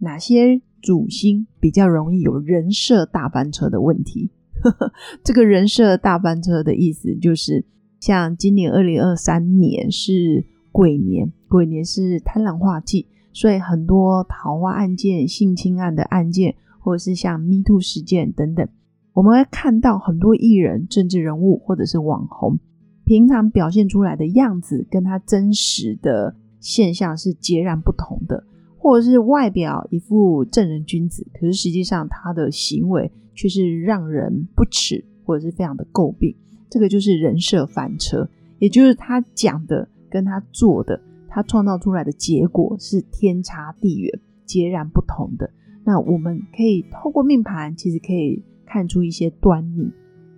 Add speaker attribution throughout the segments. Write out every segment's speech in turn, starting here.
Speaker 1: 哪些主星比较容易有人设大翻车的问题？这个人设大翻车的意思就是，像今年二零二三年是鬼年，鬼年是贪婪化忌，所以很多桃花案件、性侵案的案件，或者是像 Me Too 事件等等，我们会看到很多艺人、政治人物或者是网红，平常表现出来的样子，跟他真实的现象是截然不同的。或者是外表一副正人君子，可是实际上他的行为却是让人不齿，或者是非常的诟病。这个就是人设翻车，也就是他讲的跟他做的，他创造出来的结果是天差地远、截然不同的。那我们可以透过命盘，其实可以看出一些端倪。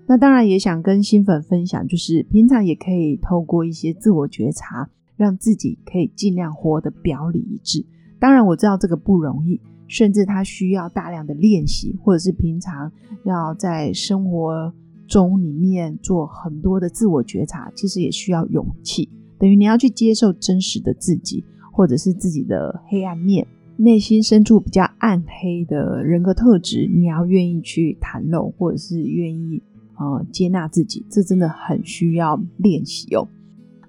Speaker 1: 那当然也想跟新粉分享，就是平常也可以透过一些自我觉察，让自己可以尽量活得表里一致。当然我知道这个不容易，甚至他需要大量的练习，或者是平常要在生活中里面做很多的自我觉察，其实也需要勇气。等于你要去接受真实的自己，或者是自己的黑暗面，内心深处比较暗黑的人格特质，你要愿意去袒露，或者是愿意呃接纳自己，这真的很需要练习哦。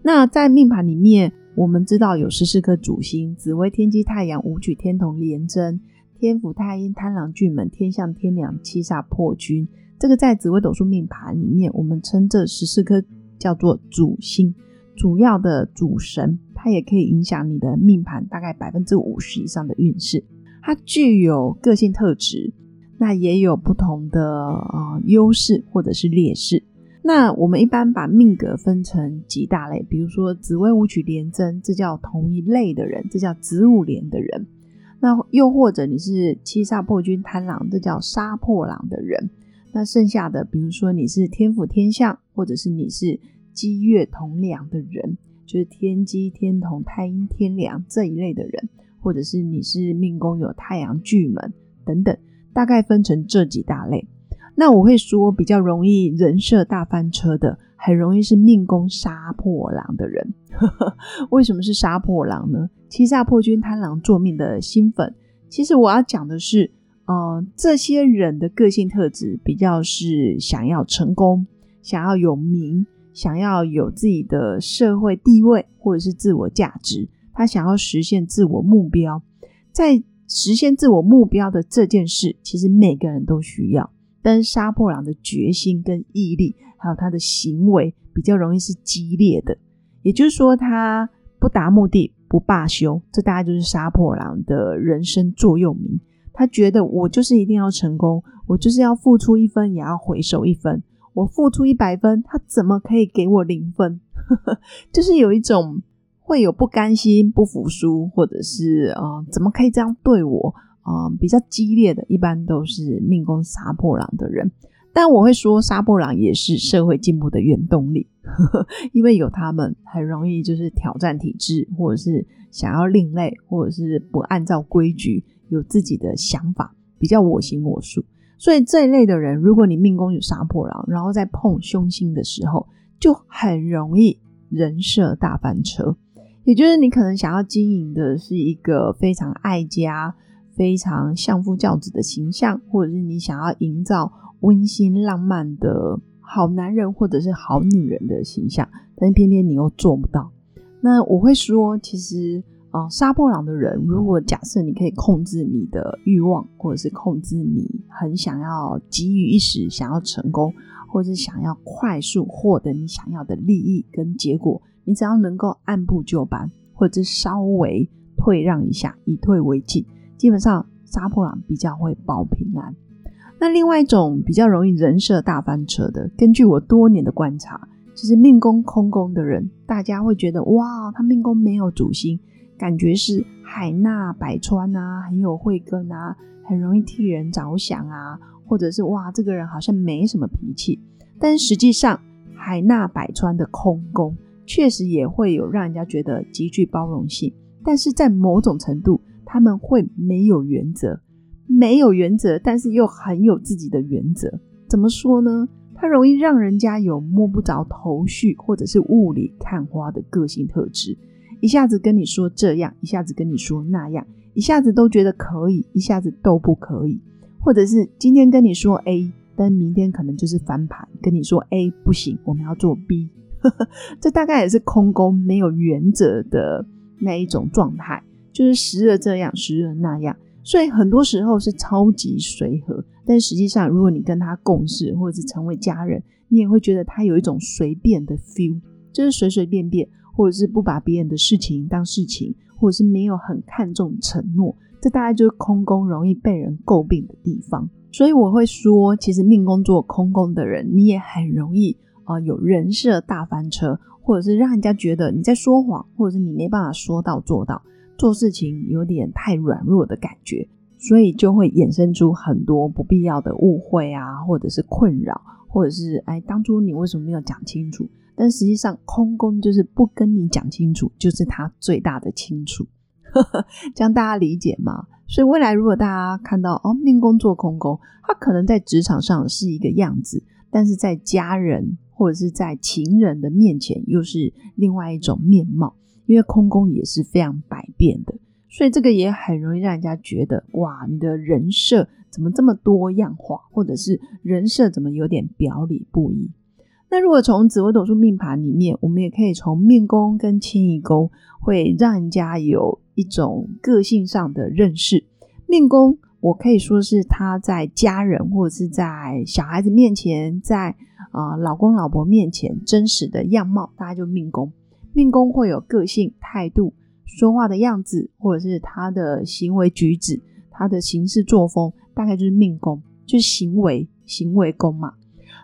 Speaker 1: 那在命盘里面。我们知道有十四颗主星：紫微、天机、太阳、武曲、天同、廉贞、天府、太阴、贪狼、巨门、天象、天梁、七煞、破军。这个在紫微斗数命盘里面，我们称这十四颗叫做主星，主要的主神，它也可以影响你的命盘大概百分之五十以上的运势。它具有个性特质，那也有不同的呃优势或者是劣势。那我们一般把命格分成几大类，比如说紫微五曲连贞，这叫同一类的人，这叫子午连的人。那又或者你是七煞破军贪狼，这叫杀破狼的人。那剩下的，比如说你是天府天相，或者是你是积月同梁的人，就是天机天同太阴天梁这一类的人，或者是你是命宫有太阳巨门等等，大概分成这几大类。那我会说，比较容易人设大翻车的，很容易是命宫杀破狼的人。为什么是杀破狼呢？七煞破军贪狼作命的新粉，其实我要讲的是，呃，这些人的个性特质比较是想要成功，想要有名，想要有自己的社会地位或者是自我价值，他想要实现自我目标。在实现自我目标的这件事，其实每个人都需要。但是杀破狼的决心跟毅力，还有他的行为比较容易是激烈的，也就是说他不达目的不罢休，这大概就是杀破狼的人生座右铭。他觉得我就是一定要成功，我就是要付出一分也要回收一分，我付出一百分，他怎么可以给我零分？就是有一种会有不甘心、不服输，或者是呃，怎么可以这样对我？啊，比较激烈的，一般都是命宫杀破狼的人。但我会说，杀破狼也是社会进步的原动力，因为有他们，很容易就是挑战体制，或者是想要另类，或者是不按照规矩，有自己的想法，比较我行我素。所以这一类的人，如果你命宫有杀破狼，然后在碰凶星的时候，就很容易人设大翻车。也就是你可能想要经营的是一个非常爱家。非常相夫教子的形象，或者是你想要营造温馨浪漫的好男人或者是好女人的形象，但是偏偏你又做不到。那我会说，其实啊，杀破狼的人，如果假设你可以控制你的欲望，或者是控制你很想要急于一时想要成功，或者是想要快速获得你想要的利益跟结果，你只要能够按部就班，或者稍微退让一下，以退为进。基本上杀破狼比较会保平安。那另外一种比较容易人设大翻车的，根据我多年的观察，其实命宫空宫的人，大家会觉得哇，他命宫没有主星，感觉是海纳百川啊，很有慧根啊，很容易替人着想啊，或者是哇，这个人好像没什么脾气。但实际上，海纳百川的空宫确实也会有让人家觉得极具包容性，但是在某种程度，他们会没有原则，没有原则，但是又很有自己的原则。怎么说呢？他容易让人家有摸不着头绪，或者是雾里看花的个性特质，一下子跟你说这样，一下子跟你说那样，一下子都觉得可以，一下子都不可以，或者是今天跟你说 A，但明天可能就是翻盘，跟你说 A 不行，我们要做 B，这大概也是空宫没有原则的那一种状态，就是时而这样，时而那样。所以很多时候是超级随和，但实际上，如果你跟他共事或者是成为家人，你也会觉得他有一种随便的 feel，就是随随便便，或者是不把别人的事情当事情，或者是没有很看重承诺，这大概就是空宫容易被人诟病的地方。所以我会说，其实命宫做空宫的人，你也很容易啊有人设大翻车，或者是让人家觉得你在说谎，或者是你没办法说到做到。做事情有点太软弱的感觉，所以就会衍生出很多不必要的误会啊，或者是困扰，或者是哎，当初你为什么没有讲清楚？但实际上，空宫就是不跟你讲清楚，就是他最大的清楚，这样大家理解吗？所以未来如果大家看到哦，命宫做空宫，他可能在职场上是一个样子，但是在家人或者是在情人的面前又是另外一种面貌。因为空宫也是非常百变的，所以这个也很容易让人家觉得哇，你的人设怎么这么多样化，或者是人设怎么有点表里不一？那如果从紫微斗数命盘里面，我们也可以从命宫跟迁移宫，会让人家有一种个性上的认识。命宫我可以说是他在家人或者是在小孩子面前，在啊老公老婆面前真实的样貌，大家就命宫。命宫会有个性、态度、说话的样子，或者是他的行为举止、他的行事作风，大概就是命宫，就是行为行为宫嘛。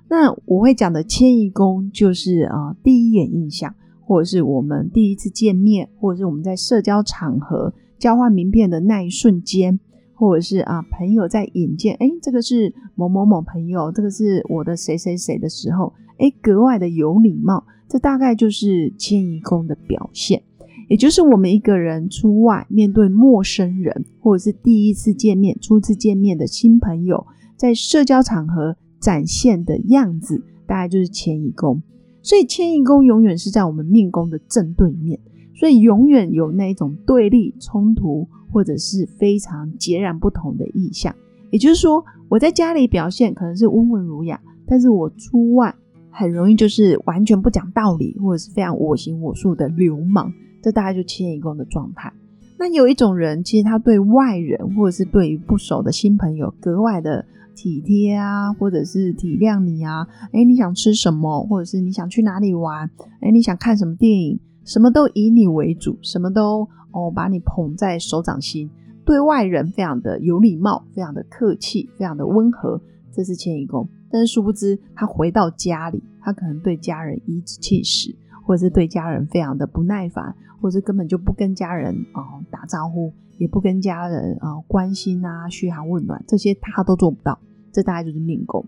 Speaker 1: 那我会讲的迁移宫，就是啊第一眼印象，或者是我们第一次见面，或者是我们在社交场合交换名片的那一瞬间，或者是啊朋友在引荐，哎，这个是某某某朋友，这个是我的谁谁谁的时候，哎，格外的有礼貌。这大概就是迁移宫的表现，也就是我们一个人出外面对陌生人，或者是第一次见面、初次见面的新朋友，在社交场合展现的样子，大概就是迁移宫。所以迁移宫永远是在我们命宫的正对面，所以永远有那种对立、冲突，或者是非常截然不同的意象。也就是说，我在家里表现可能是温文儒雅，但是我出外。很容易就是完全不讲道理，或者是非常我行我素的流氓，这大概就迁移宫的状态。那有一种人，其实他对外人或者是对于不熟的新朋友格外的体贴啊，或者是体谅你啊。哎，你想吃什么，或者是你想去哪里玩？哎，你想看什么电影？什么都以你为主，什么都哦把你捧在手掌心。对外人非常的有礼貌，非常的客气，非常的温和。这是迁移宫。但是殊不知，他回到家里，他可能对家人颐指气使，或者是对家人非常的不耐烦，或者是根本就不跟家人啊打招呼，也不跟家人啊关心啊嘘寒问暖，这些他都做不到。这大概就是命宫。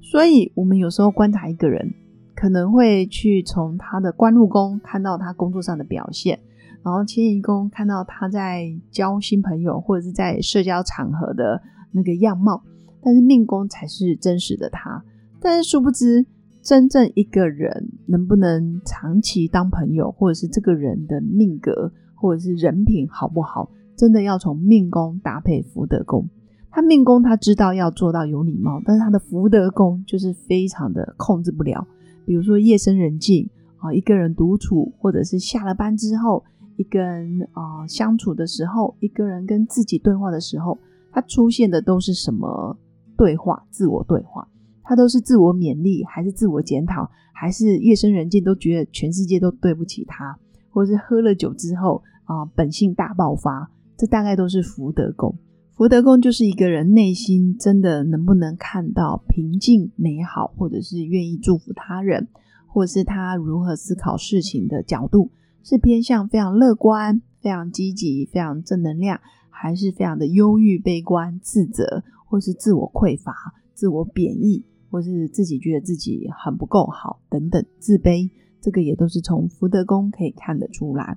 Speaker 1: 所以，我们有时候观察一个人，可能会去从他的官禄宫看到他工作上的表现，然后迁移宫看到他在交新朋友或者是在社交场合的那个样貌。但是命宫才是真实的他，但是殊不知，真正一个人能不能长期当朋友，或者是这个人的命格或者是人品好不好，真的要从命宫搭配福德宫。他命宫他知道要做到有礼貌，但是他的福德宫就是非常的控制不了。比如说夜深人静啊，一个人独处，或者是下了班之后，一个人啊相处的时候，一个人跟自己对话的时候，他出现的都是什么？对话，自我对话，他都是自我勉励，还是自我检讨，还是夜深人静都觉得全世界都对不起他，或是喝了酒之后啊，本性大爆发，这大概都是福德宫。福德宫就是一个人内心真的能不能看到平静美好，或者是愿意祝福他人，或是他如何思考事情的角度是偏向非常乐观、非常积极、非常正能量，还是非常的忧郁、悲观、自责，或是自我匮乏、自我贬义，或是自己觉得自己很不够好等等，自卑，这个也都是从福德宫可以看得出来。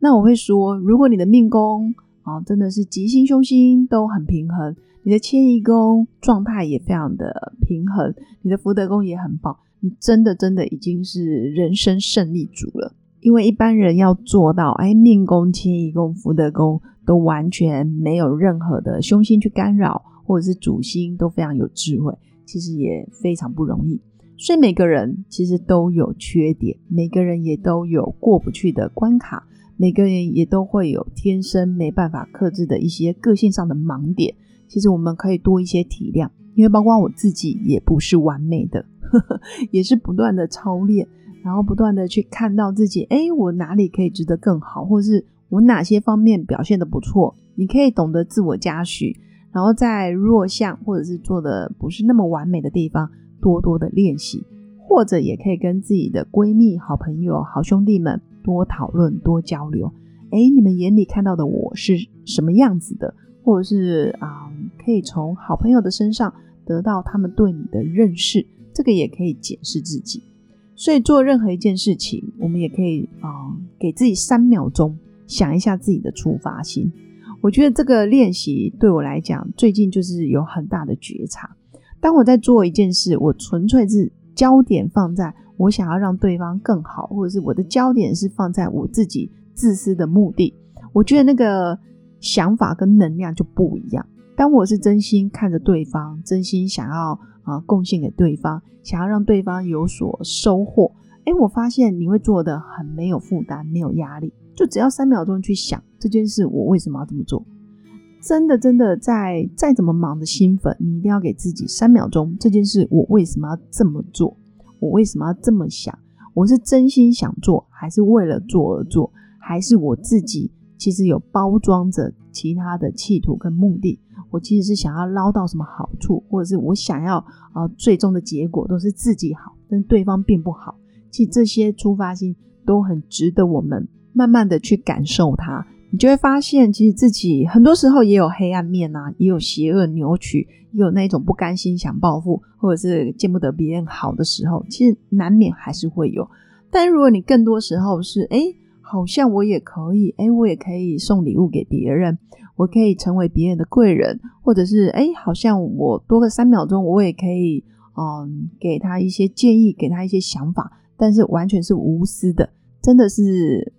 Speaker 1: 那我会说，如果你的命宫啊真的是吉星凶星都很平衡，你的迁移宫状态也非常的平衡，你的福德宫也很棒，你真的真的已经是人生胜利组了。因为一般人要做到，哎，命宫、迁移宫、福德宫都完全没有任何的凶星去干扰，或者是主星都非常有智慧，其实也非常不容易。所以每个人其实都有缺点，每个人也都有过不去的关卡，每个人也都会有天生没办法克制的一些个性上的盲点。其实我们可以多一些体谅，因为包括我自己也不是完美的，也是不断的操练。然后不断的去看到自己，哎，我哪里可以值得更好，或是我哪些方面表现的不错？你可以懂得自我嘉许，然后在弱项或者是做的不是那么完美的地方，多多的练习，或者也可以跟自己的闺蜜、好朋友、好兄弟们多讨论、多交流。哎，你们眼里看到的我是什么样子的？或者是啊，可以从好朋友的身上得到他们对你的认识，这个也可以检视自己。所以做任何一件事情，我们也可以啊，给自己三秒钟想一下自己的出发心。我觉得这个练习对我来讲，最近就是有很大的觉察。当我在做一件事，我纯粹是焦点放在我想要让对方更好，或者是我的焦点是放在我自己自私的目的，我觉得那个想法跟能量就不一样。当我是真心看着对方，真心想要。啊，贡献给对方，想要让对方有所收获。哎，我发现你会做的很没有负担，没有压力，就只要三秒钟去想这件事，我为什么要这么做？真的，真的，在再怎么忙的新粉，你一定要给自己三秒钟。这件事我为什么要这么做？我为什么要这么想？我是真心想做，还是为了做而做？还是我自己其实有包装着其他的企图跟目的？我其实是想要捞到什么好处，或者是我想要啊，最终的结果都是自己好，但对方并不好。其实这些出发心都很值得我们慢慢的去感受它。你就会发现，其实自己很多时候也有黑暗面啊，也有邪恶扭曲，也有那种不甘心想报复，或者是见不得别人好的时候，其实难免还是会有。但如果你更多时候是哎，好像我也可以，哎，我也可以送礼物给别人。我可以成为别人的贵人，或者是哎，好像我多个三秒钟，我也可以嗯，给他一些建议，给他一些想法，但是完全是无私的，真的是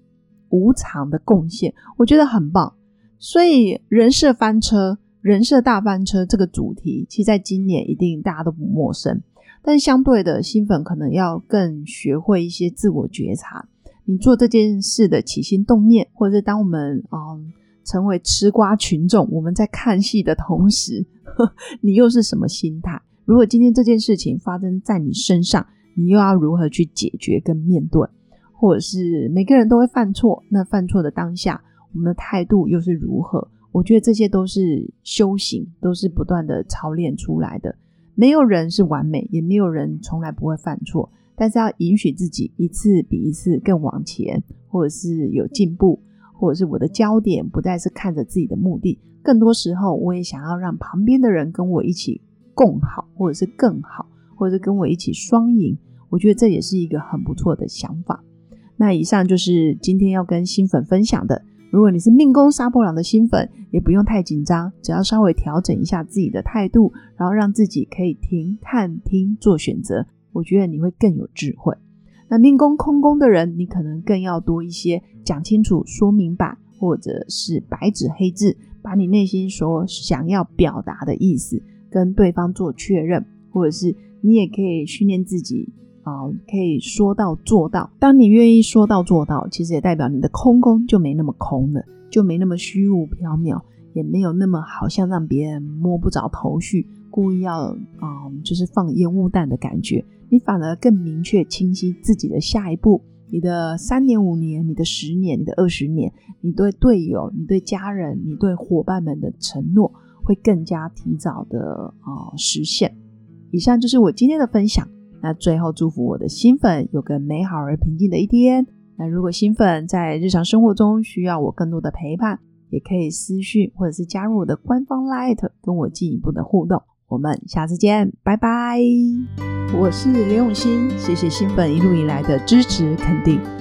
Speaker 1: 无偿的贡献，我觉得很棒。所以人设翻车，人设大翻车这个主题，其实在今年一定大家都不陌生。但相对的，新粉可能要更学会一些自我觉察，你做这件事的起心动念，或者是当我们嗯。成为吃瓜群众，我们在看戏的同时，你又是什么心态？如果今天这件事情发生在你身上，你又要如何去解决跟面对？或者是每个人都会犯错，那犯错的当下，我们的态度又是如何？我觉得这些都是修行，都是不断的操练出来的。没有人是完美，也没有人从来不会犯错，但是要允许自己一次比一次更往前，或者是有进步。或者是我的焦点不再是看着自己的目的，更多时候我也想要让旁边的人跟我一起共好，或者是更好，或者是跟我一起双赢。我觉得这也是一个很不错的想法。那以上就是今天要跟新粉分享的。如果你是命宫杀破狼的新粉，也不用太紧张，只要稍微调整一下自己的态度，然后让自己可以停、看、听、做选择，我觉得你会更有智慧。那命宫空宫的人，你可能更要多一些讲清楚、说明白，或者是白纸黑字，把你内心所想要表达的意思跟对方做确认，或者是你也可以训练自己啊，可以说到做到。当你愿意说到做到，其实也代表你的空空就没那么空了，就没那么虚无缥缈，也没有那么好像让别人摸不着头绪，故意要啊，就是放烟雾弹的感觉。你反而更明确清晰自己的下一步，你的三年、五年、你的十年、你的二十年，你对队友、你对家人、你对伙伴们的承诺会更加提早的啊实现。以上就是我今天的分享。那最后祝福我的新粉有个美好而平静的一天。那如果新粉在日常生活中需要我更多的陪伴，也可以私讯或者是加入我的官方 Light，跟我进一步的互动。我们下次见，拜拜！我是刘永新，谢谢新粉一路以来的支持肯定。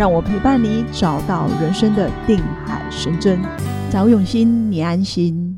Speaker 1: 让我陪伴你，找到人生的定海神针。找永新，你安心。